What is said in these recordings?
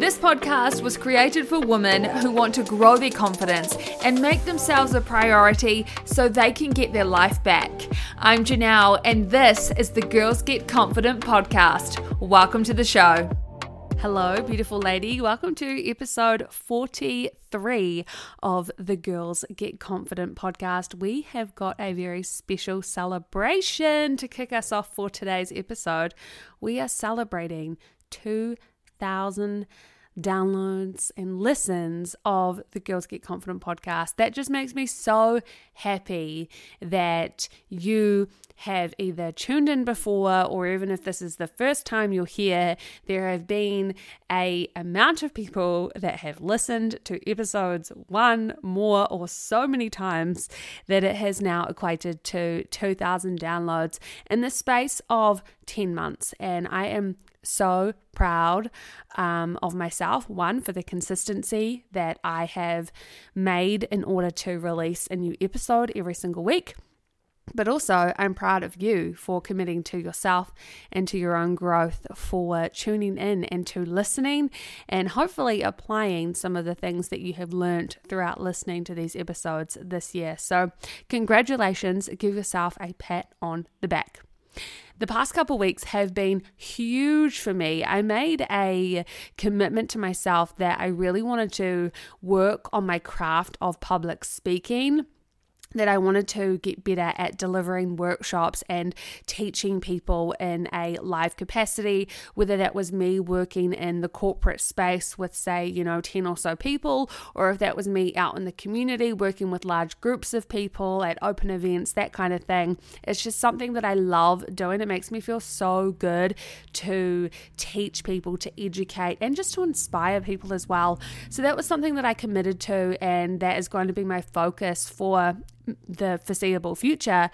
This podcast was created for women who want to grow their confidence and make themselves a priority so they can get their life back. I'm Johnelle, and this is the Girls Get Confident podcast. Welcome to the show. Hello, beautiful lady. Welcome to episode 43 of the Girls Get Confident podcast. We have got a very special celebration to kick us off for today's episode. We are celebrating 2,000 downloads and listens of the Girls Get Confident podcast. That just makes me so happy that you have either tuned in before or even if this is the first time you're here, there have been a amount of people that have listened to episodes one more or so many times that it has now equated to 2000 downloads in the space of 10 months and I am so proud um, of myself. One, for the consistency that I have made in order to release a new episode every single week. But also, I'm proud of you for committing to yourself and to your own growth, for tuning in and to listening, and hopefully applying some of the things that you have learned throughout listening to these episodes this year. So, congratulations, give yourself a pat on the back the past couple weeks have been huge for me. I made a commitment to myself that I really wanted to work on my craft of public speaking that I wanted to get better at delivering workshops and teaching people in a live capacity, whether that was me working in the corporate space with, say, you know, 10 or so people, or if that was me out in the community working with large groups of people at open events, that kind of thing. It's just something that I love doing. It makes me feel so good to teach people, to educate, and just to inspire people as well. So that was something that I committed to, and that is going to be my focus for the foreseeable future.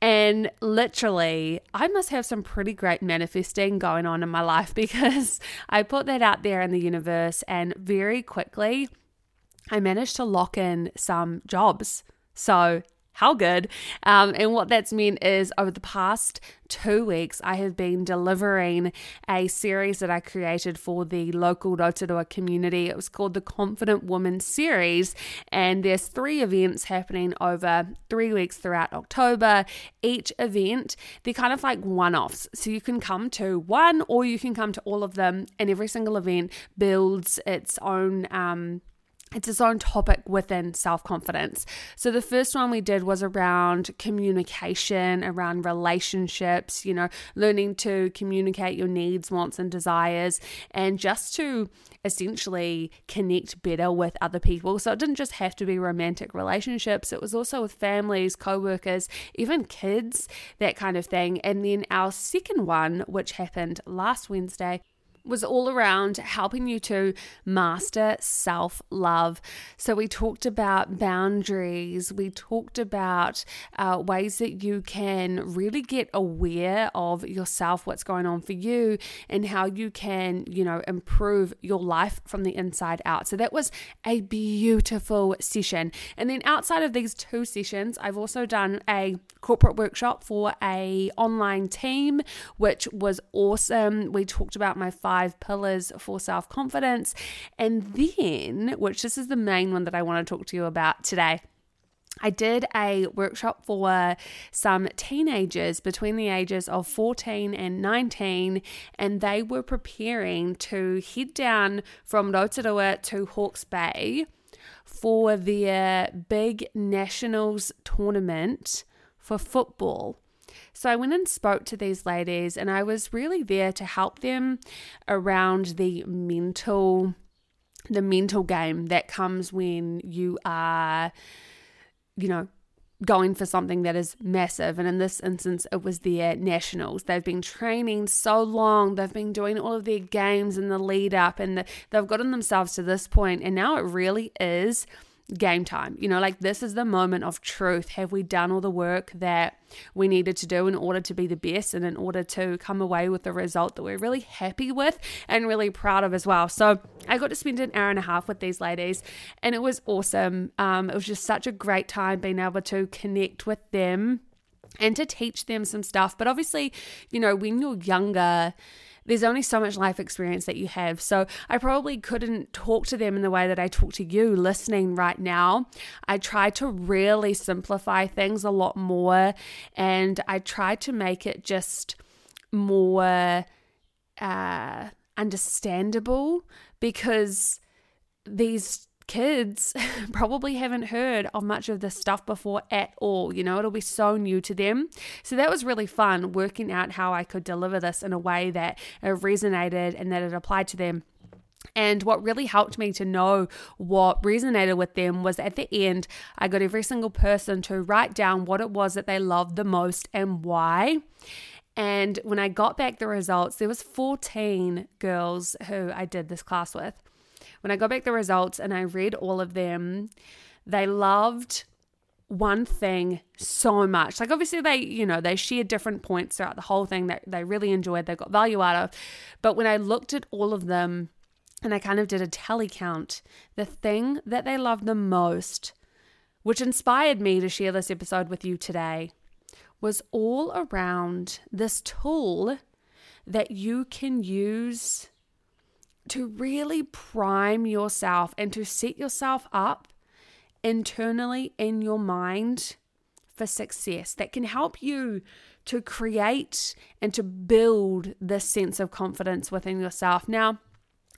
And literally, I must have some pretty great manifesting going on in my life because I put that out there in the universe, and very quickly, I managed to lock in some jobs. So how good. Um, and what that's meant is over the past two weeks, I have been delivering a series that I created for the local Rotorua community. It was called the Confident Woman Series, and there's three events happening over three weeks throughout October. Each event, they're kind of like one offs. So you can come to one or you can come to all of them, and every single event builds its own. Um, it's its own topic within self confidence. So, the first one we did was around communication, around relationships, you know, learning to communicate your needs, wants, and desires, and just to essentially connect better with other people. So, it didn't just have to be romantic relationships, it was also with families, co workers, even kids, that kind of thing. And then our second one, which happened last Wednesday, was all around helping you to master self love. So, we talked about boundaries, we talked about uh, ways that you can really get aware of yourself, what's going on for you, and how you can, you know, improve your life from the inside out. So, that was a beautiful session. And then, outside of these two sessions, I've also done a corporate workshop for a online team, which was awesome. We talked about my five five pillars for self confidence. And then, which this is the main one that I want to talk to you about today. I did a workshop for some teenagers between the ages of 14 and 19, and they were preparing to head down from Rotorua to Hawke's Bay for their big nationals tournament for football. So I went and spoke to these ladies, and I was really there to help them around the mental the mental game that comes when you are you know going for something that is massive. And in this instance, it was their nationals. They've been training so long, they've been doing all of their games in the lead up, and the, they've gotten themselves to this point, And now it really is game time. You know, like this is the moment of truth. Have we done all the work that we needed to do in order to be the best and in order to come away with the result that we're really happy with and really proud of as well? So I got to spend an hour and a half with these ladies and it was awesome. Um, it was just such a great time being able to connect with them and to teach them some stuff. But obviously, you know, when you're younger, there's only so much life experience that you have. So I probably couldn't talk to them in the way that I talk to you listening right now. I try to really simplify things a lot more and I try to make it just more uh, understandable because these kids probably haven't heard of much of this stuff before at all. You know, it'll be so new to them. So that was really fun working out how I could deliver this in a way that it resonated and that it applied to them. And what really helped me to know what resonated with them was at the end, I got every single person to write down what it was that they loved the most and why. And when I got back the results, there was 14 girls who I did this class with. When I got back the results and I read all of them, they loved one thing so much. Like obviously they, you know, they shared different points throughout the whole thing that they really enjoyed, they got value out of. But when I looked at all of them and I kind of did a tally count, the thing that they loved the most, which inspired me to share this episode with you today, was all around this tool that you can use to really prime yourself and to set yourself up internally in your mind for success that can help you to create and to build this sense of confidence within yourself. Now,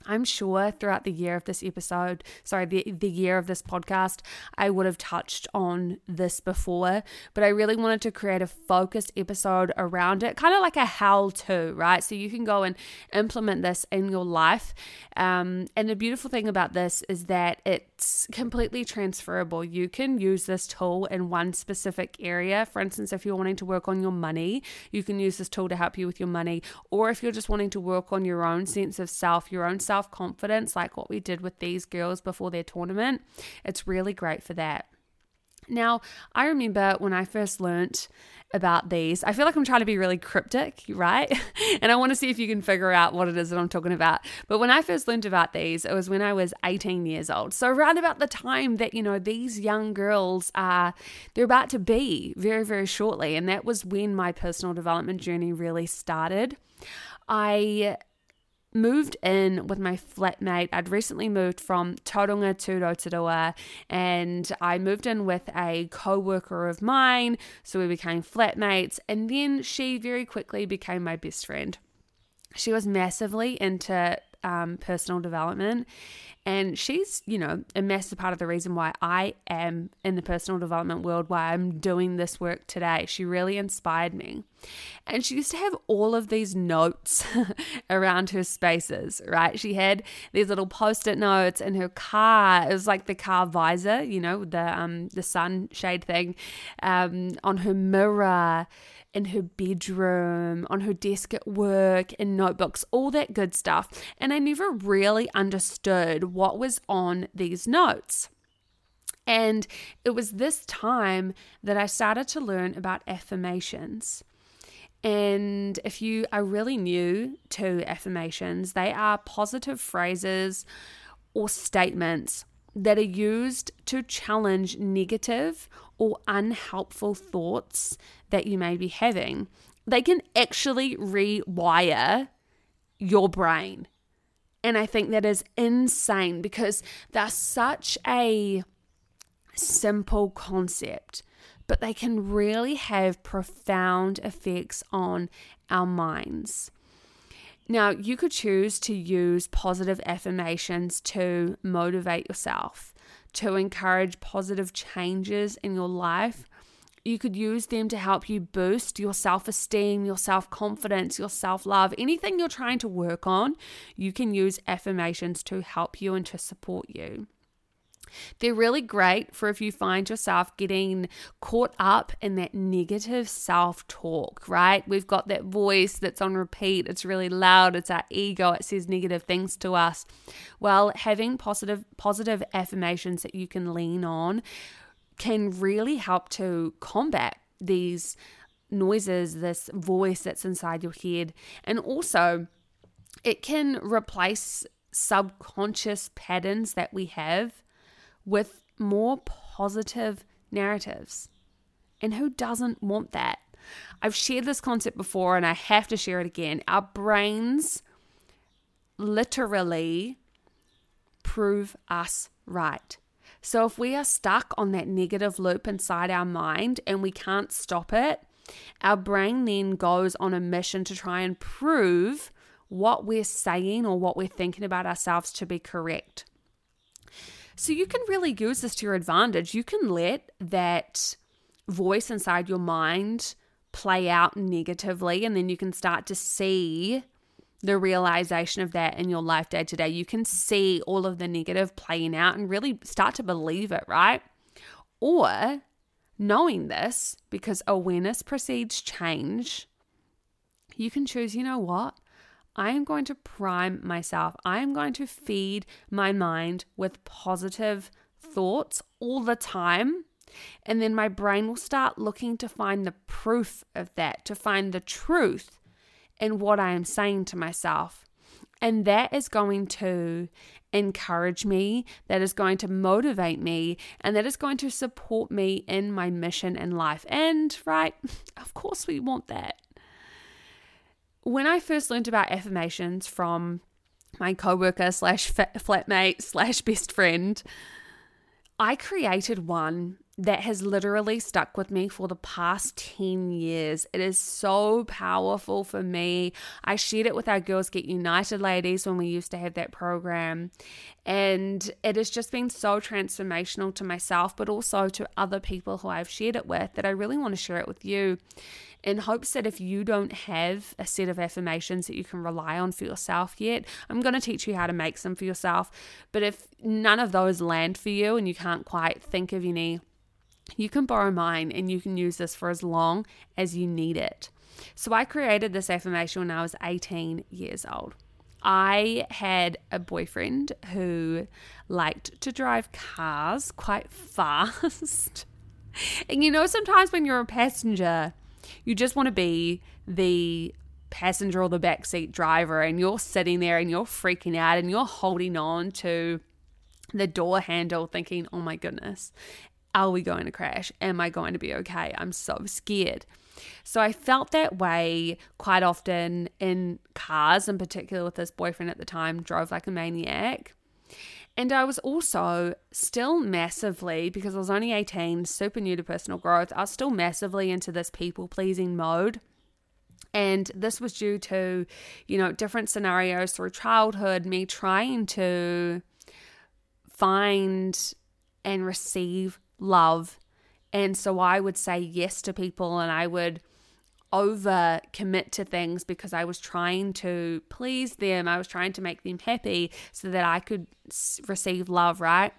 I'm sure throughout the year of this episode, sorry, the, the year of this podcast, I would have touched on this before, but I really wanted to create a focused episode around it, kind of like a how to, right? So you can go and implement this in your life. Um, and the beautiful thing about this is that it's completely transferable. You can use this tool in one specific area. For instance, if you're wanting to work on your money, you can use this tool to help you with your money. Or if you're just wanting to work on your own sense of self, your own self confidence, like what we did with these girls before their tournament, it's really great for that. Now, I remember when I first learnt about these, I feel like I'm trying to be really cryptic, right? and I want to see if you can figure out what it is that I'm talking about. But when I first learned about these, it was when I was 18 years old. So around about the time that, you know, these young girls are, they're about to be very, very shortly. And that was when my personal development journey really started. I moved in with my flatmate. I'd recently moved from Tauranga to Rotorua and I moved in with a co-worker of mine, so we became flatmates and then she very quickly became my best friend. She was massively into um, personal development and she's, you know, a massive part of the reason why I am in the personal development world, why I'm doing this work today. She really inspired me. And she used to have all of these notes around her spaces, right? She had these little post-it notes in her car. It was like the car visor, you know, the um the sunshade thing, um, on her mirror in her bedroom, on her desk at work, in notebooks, all that good stuff. And I never really understood what was on these notes. And it was this time that I started to learn about affirmations. And if you are really new to affirmations, they are positive phrases or statements that are used to challenge negative or unhelpful thoughts that you may be having. They can actually rewire your brain. And I think that is insane because they're such a simple concept, but they can really have profound effects on our minds. Now, you could choose to use positive affirmations to motivate yourself, to encourage positive changes in your life. You could use them to help you boost your self esteem, your self confidence, your self love, anything you're trying to work on. You can use affirmations to help you and to support you. They're really great for if you find yourself getting caught up in that negative self talk, right? We've got that voice that's on repeat, it's really loud, it's our ego, it says negative things to us. Well, having positive positive affirmations that you can lean on can really help to combat these noises, this voice that's inside your head. And also, it can replace subconscious patterns that we have with more positive narratives. And who doesn't want that? I've shared this concept before and I have to share it again. Our brains literally prove us right. So if we are stuck on that negative loop inside our mind and we can't stop it, our brain then goes on a mission to try and prove what we're saying or what we're thinking about ourselves to be correct. So you can really use this to your advantage. You can let that voice inside your mind play out negatively, and then you can start to see the realization of that in your life day to day. You can see all of the negative playing out and really start to believe it, right? Or knowing this, because awareness precedes change, you can choose, you know what? I am going to prime myself. I am going to feed my mind with positive thoughts all the time. And then my brain will start looking to find the proof of that, to find the truth in what I am saying to myself. And that is going to encourage me, that is going to motivate me, and that is going to support me in my mission in life. And, right, of course, we want that. When I first learned about affirmations from my coworker slash flatmate slash best friend, I created one that has literally stuck with me for the past 10 years. It is so powerful for me. I shared it with our Girls Get United ladies when we used to have that program. And it has just been so transformational to myself, but also to other people who I've shared it with that I really want to share it with you in hopes that if you don't have a set of affirmations that you can rely on for yourself yet, I'm going to teach you how to make some for yourself. But if none of those land for you and you can't quite think of any, you can borrow mine and you can use this for as long as you need it. So I created this affirmation when I was 18 years old. I had a boyfriend who liked to drive cars quite fast. and you know, sometimes when you're a passenger, you just want to be the passenger or the backseat driver, and you're sitting there and you're freaking out and you're holding on to the door handle thinking, oh my goodness, are we going to crash? Am I going to be okay? I'm so scared. So I felt that way quite often in cars, in particular with this boyfriend at the time, drove like a maniac. And I was also still massively, because I was only 18, super new to personal growth, I was still massively into this people pleasing mode. And this was due to, you know, different scenarios through childhood, me trying to find and receive love. And so I would say yes to people and I would over commit to things because I was trying to please them. I was trying to make them happy so that I could receive love, right?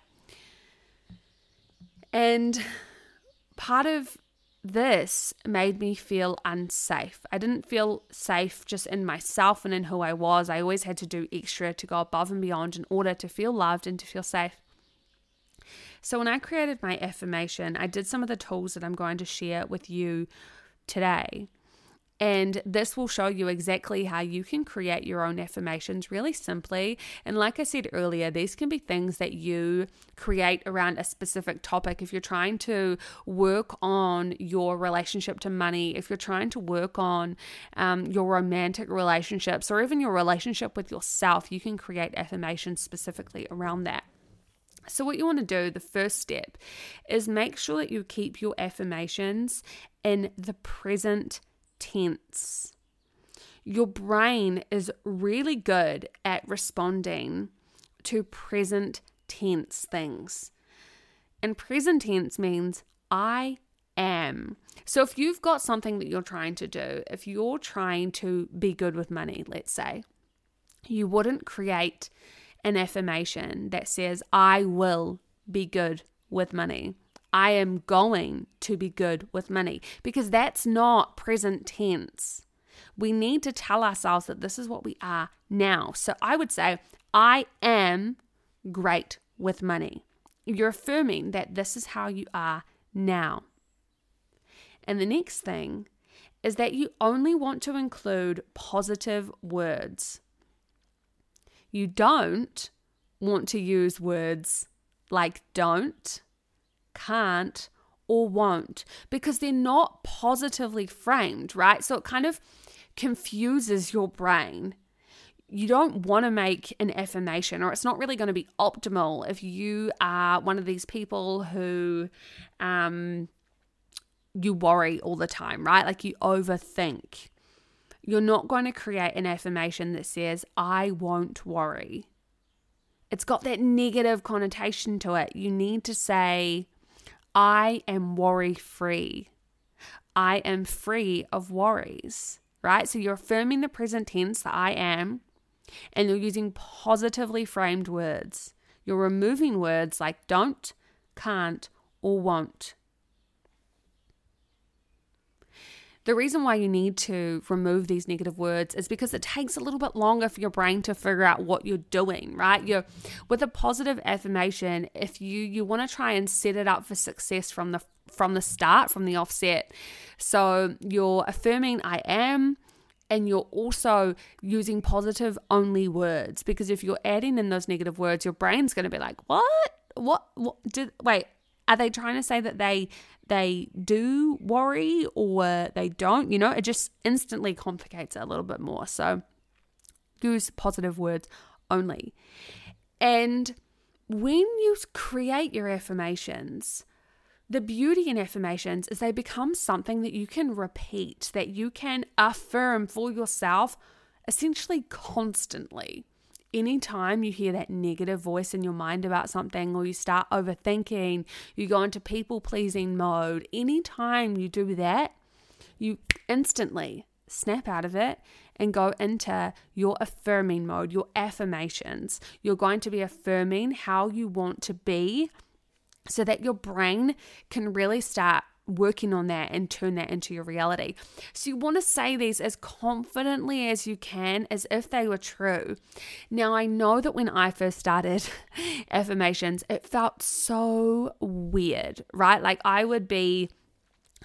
And part of this made me feel unsafe. I didn't feel safe just in myself and in who I was. I always had to do extra to go above and beyond in order to feel loved and to feel safe. So, when I created my affirmation, I did some of the tools that I'm going to share with you today. And this will show you exactly how you can create your own affirmations really simply. And like I said earlier, these can be things that you create around a specific topic. If you're trying to work on your relationship to money, if you're trying to work on um, your romantic relationships, or even your relationship with yourself, you can create affirmations specifically around that. So, what you want to do, the first step, is make sure that you keep your affirmations in the present tense. Your brain is really good at responding to present tense things. And present tense means I am. So, if you've got something that you're trying to do, if you're trying to be good with money, let's say, you wouldn't create an affirmation that says, I will be good with money. I am going to be good with money because that's not present tense. We need to tell ourselves that this is what we are now. So I would say, I am great with money. You're affirming that this is how you are now. And the next thing is that you only want to include positive words. You don't want to use words like don't, can't, or won't because they're not positively framed, right? So it kind of confuses your brain. You don't want to make an affirmation, or it's not really going to be optimal if you are one of these people who um, you worry all the time, right? Like you overthink. You're not going to create an affirmation that says, I won't worry. It's got that negative connotation to it. You need to say, I am worry free. I am free of worries, right? So you're affirming the present tense that I am, and you're using positively framed words. You're removing words like don't, can't, or won't. The reason why you need to remove these negative words is because it takes a little bit longer for your brain to figure out what you're doing, right? You're with a positive affirmation, if you you want to try and set it up for success from the from the start, from the offset. So you're affirming I am and you're also using positive only words because if you're adding in those negative words, your brain's going to be like, "What? What? What did wait, are they trying to say that they they do worry or they don't? You know, it just instantly complicates it a little bit more. So use positive words only. And when you create your affirmations, the beauty in affirmations is they become something that you can repeat, that you can affirm for yourself essentially constantly anytime you hear that negative voice in your mind about something or you start overthinking, you go into people pleasing mode, anytime you do that, you instantly snap out of it and go into your affirming mode, your affirmations. You're going to be affirming how you want to be so that your brain can really start working on that and turn that into your reality. So you want to say these as confidently as you can, as if they were true. Now, I know that when I first started affirmations, it felt so weird, right? Like I would be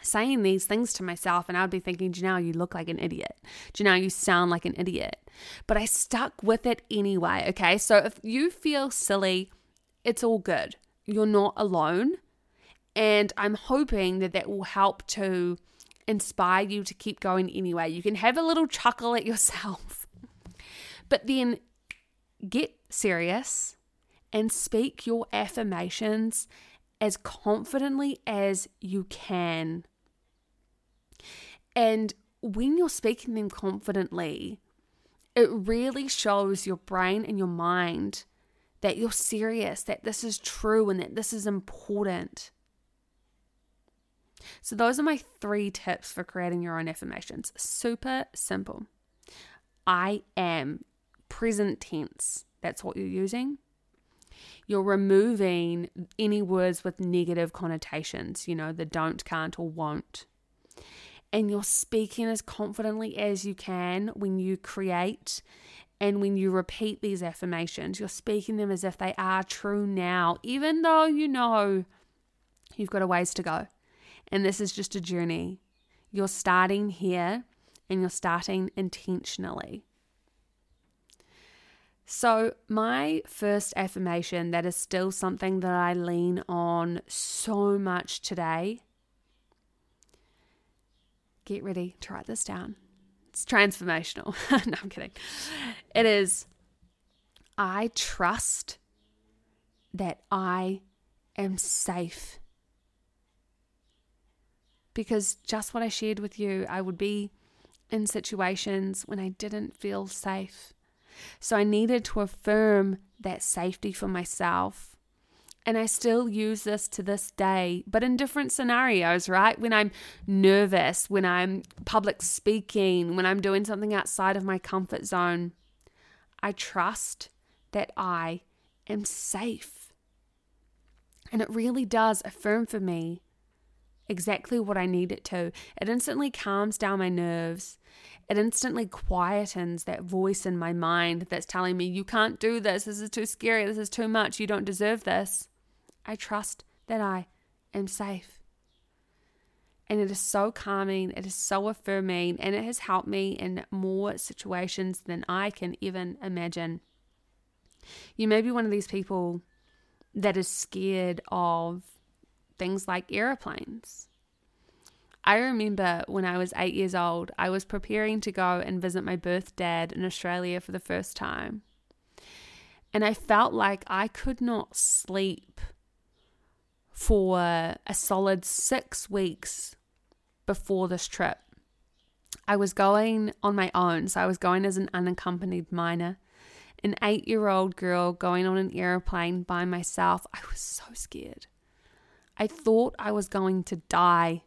saying these things to myself and I would be thinking, Johnelle, you look like an idiot. Johnelle, you sound like an idiot. But I stuck with it anyway, okay? So if you feel silly, it's all good. You're not alone. And I'm hoping that that will help to inspire you to keep going anyway. You can have a little chuckle at yourself, but then get serious and speak your affirmations as confidently as you can. And when you're speaking them confidently, it really shows your brain and your mind that you're serious, that this is true, and that this is important. So, those are my three tips for creating your own affirmations. Super simple. I am present tense. That's what you're using. You're removing any words with negative connotations, you know, the don't, can't, or won't. And you're speaking as confidently as you can when you create and when you repeat these affirmations. You're speaking them as if they are true now, even though you know you've got a ways to go. And this is just a journey. You're starting here and you're starting intentionally. So, my first affirmation that is still something that I lean on so much today. Get ready to write this down. It's transformational. no, I'm kidding. It is I trust that I am safe because just what I shared with you, I would be in situations when I didn't feel safe. So I needed to affirm that safety for myself. And I still use this to this day, but in different scenarios, right? When I'm nervous, when I'm public speaking, when I'm doing something outside of my comfort zone, I trust that I am safe. And it really does affirm for me exactly what I need it to. It instantly calms down my nerves. It instantly quietens that voice in my mind that's telling me, you can't do this. This is too scary. This is too much. You don't deserve this. I trust that I am safe. And it is so calming, it is so affirming, and it has helped me in more situations than I can even imagine. You may be one of these people that is scared of things like aeroplanes. I remember when I was eight years old, I was preparing to go and visit my birth dad in Australia for the first time. And I felt like I could not sleep for a solid six weeks before this trip. I was going on my own, so I was going as an unaccompanied minor. An eight year old girl going on an aeroplane by myself. I was so scared. I thought I was going to die.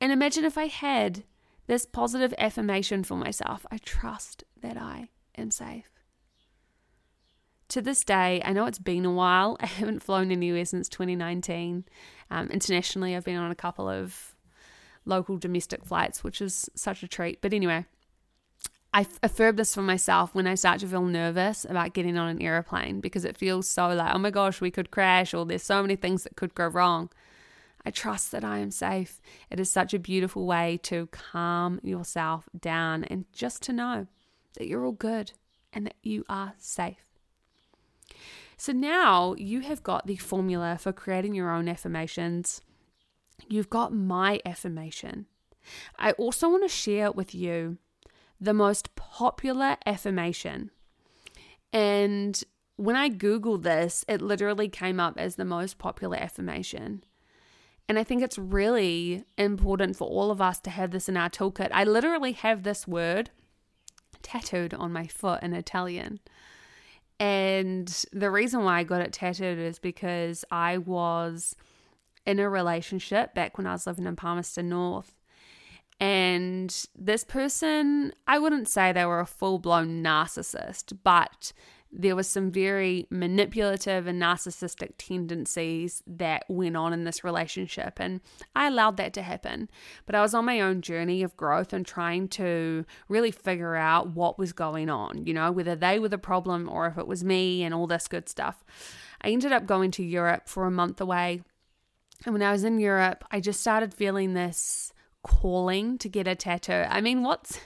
And imagine if I had this positive affirmation for myself I trust that I am safe. To this day, I know it's been a while. I haven't flown anywhere since 2019. Um, internationally, I've been on a couple of local domestic flights, which is such a treat. But anyway, I affirm this for myself when I start to feel nervous about getting on an aeroplane because it feels so like, oh my gosh, we could crash, or there's so many things that could go wrong. I trust that I am safe. It is such a beautiful way to calm yourself down and just to know that you're all good and that you are safe. So now you have got the formula for creating your own affirmations. You've got my affirmation. I also want to share with you the most popular affirmation. And when I Googled this, it literally came up as the most popular affirmation. And I think it's really important for all of us to have this in our toolkit. I literally have this word tattooed on my foot in Italian. And the reason why I got it tattooed is because I was in a relationship back when I was living in Palmerston North. And this person, I wouldn't say they were a full blown narcissist, but there was some very manipulative and narcissistic tendencies that went on in this relationship and I allowed that to happen. But I was on my own journey of growth and trying to really figure out what was going on you know whether they were the problem or if it was me and all this good stuff. I ended up going to Europe for a month away and when I was in Europe I just started feeling this calling to get a tattoo. I mean, what's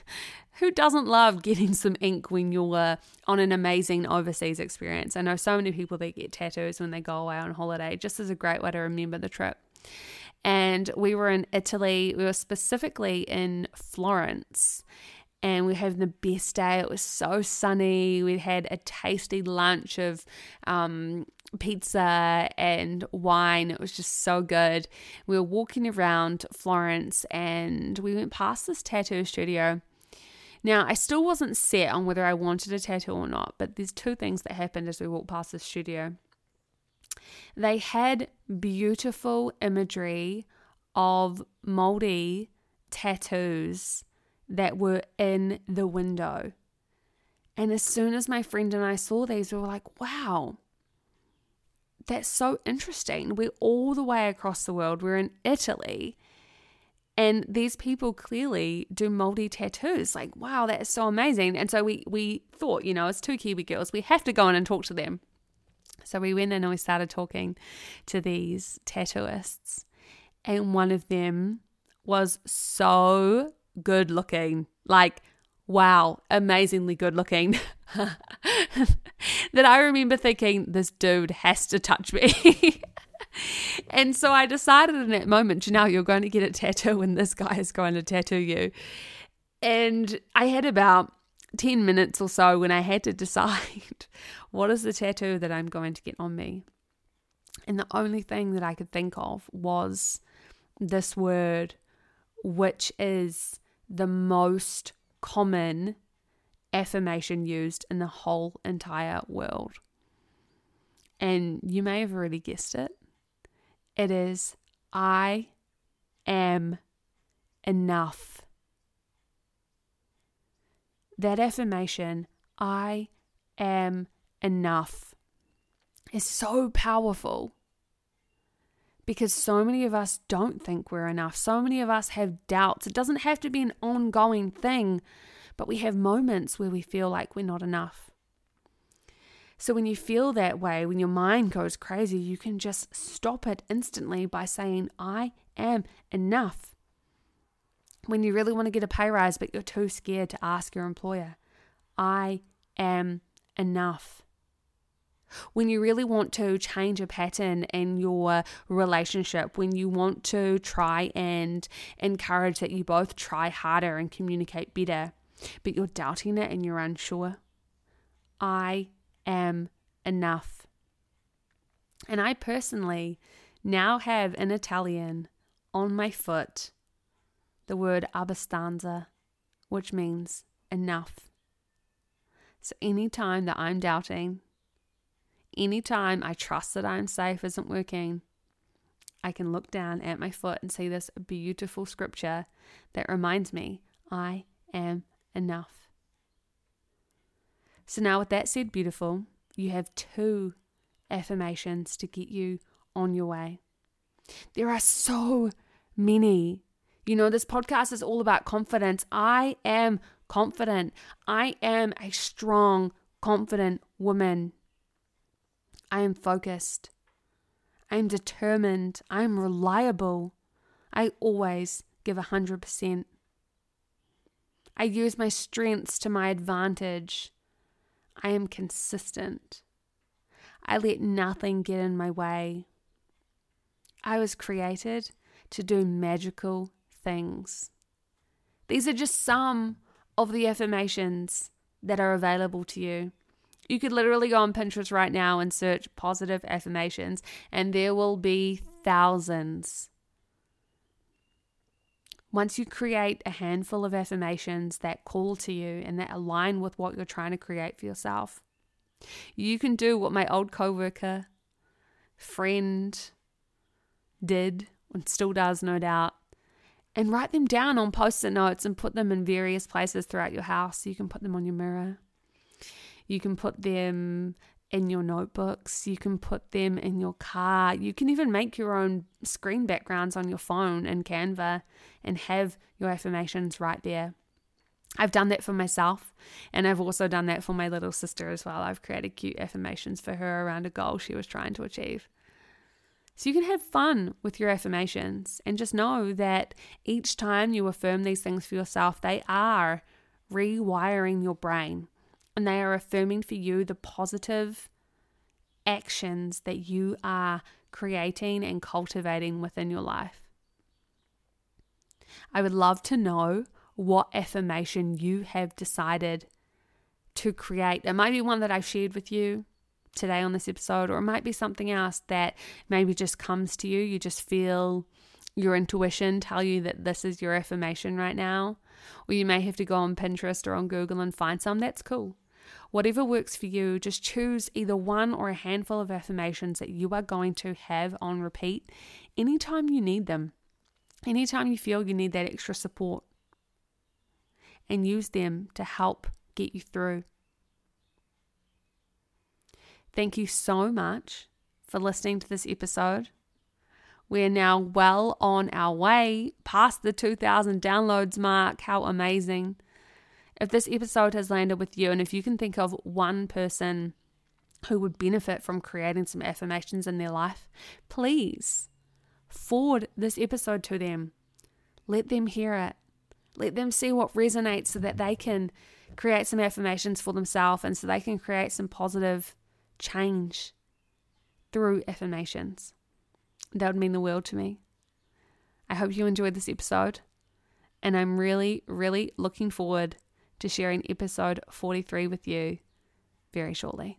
who doesn't love getting some ink when you're on an amazing overseas experience? I know so many people that get tattoos when they go away on holiday, just as a great way to remember the trip. And we were in Italy, we were specifically in Florence and we were having the best day. It was so sunny. We had a tasty lunch of um, pizza and wine. It was just so good. We were walking around Florence and we went past this tattoo studio. Now, I still wasn't set on whether I wanted a tattoo or not, but there's two things that happened as we walked past the studio. They had beautiful imagery of Maori tattoos that were in the window. And as soon as my friend and I saw these, we were like, wow, that's so interesting. We're all the way across the world. We're in Italy. And these people clearly do Maori tattoos. Like, wow, that is so amazing. And so we we thought, you know, as two Kiwi girls, we have to go in and talk to them. So we went in and we started talking to these tattooists. And one of them was so good looking. Like, wow, amazingly good looking. that I remember thinking, this dude has to touch me. and so I decided in that moment, Johnelle, you're going to get a tattoo and this guy is going to tattoo you. And I had about 10 minutes or so when I had to decide what is the tattoo that I'm going to get on me. And the only thing that I could think of was this word, which is the most common affirmation used in the whole entire world. And you may have already guessed it. It is I am enough. That affirmation, I am enough, is so powerful because so many of us don't think we're enough. So many of us have doubts. It doesn't have to be an ongoing thing, but we have moments where we feel like we're not enough. So when you feel that way, when your mind goes crazy, you can just stop it instantly by saying, I am enough. When you really want to get a pay rise, but you're too scared to ask your employer, I am enough. When you really want to change a pattern in your relationship, when you want to try and encourage that you both try harder and communicate better, but you're doubting it and you're unsure. I am enough. And I personally now have in Italian on my foot the word abbastanza, which means enough. So anytime that I'm doubting, anytime I trust that I'm safe isn't working, I can look down at my foot and see this beautiful scripture that reminds me I am enough. So, now with that said, beautiful, you have two affirmations to get you on your way. There are so many. You know, this podcast is all about confidence. I am confident. I am a strong, confident woman. I am focused. I am determined. I am reliable. I always give 100%. I use my strengths to my advantage. I am consistent. I let nothing get in my way. I was created to do magical things. These are just some of the affirmations that are available to you. You could literally go on Pinterest right now and search positive affirmations, and there will be thousands. Once you create a handful of affirmations that call to you and that align with what you're trying to create for yourself, you can do what my old coworker, friend did and still does, no doubt, and write them down on post it notes and put them in various places throughout your house. You can put them on your mirror, you can put them in your notebooks, you can put them in your car, you can even make your own screen backgrounds on your phone and Canva and have your affirmations right there. I've done that for myself, and I've also done that for my little sister as well. I've created cute affirmations for her around a goal she was trying to achieve. So you can have fun with your affirmations and just know that each time you affirm these things for yourself, they are rewiring your brain and they are affirming for you the positive actions that you are creating and cultivating within your life. I would love to know what affirmation you have decided to create. It might be one that I've shared with you today on this episode, or it might be something else that maybe just comes to you. You just feel your intuition tell you that this is your affirmation right now. Or you may have to go on Pinterest or on Google and find some. That's cool. Whatever works for you, just choose either one or a handful of affirmations that you are going to have on repeat anytime you need them, anytime you feel you need that extra support, and use them to help get you through. Thank you so much for listening to this episode. We are now well on our way past the 2000 downloads mark. How amazing! If this episode has landed with you, and if you can think of one person who would benefit from creating some affirmations in their life, please forward this episode to them. Let them hear it. Let them see what resonates so that they can create some affirmations for themselves and so they can create some positive change through affirmations. That would mean the world to me. I hope you enjoyed this episode, and I'm really, really looking forward to sharing episode 43 with you very shortly.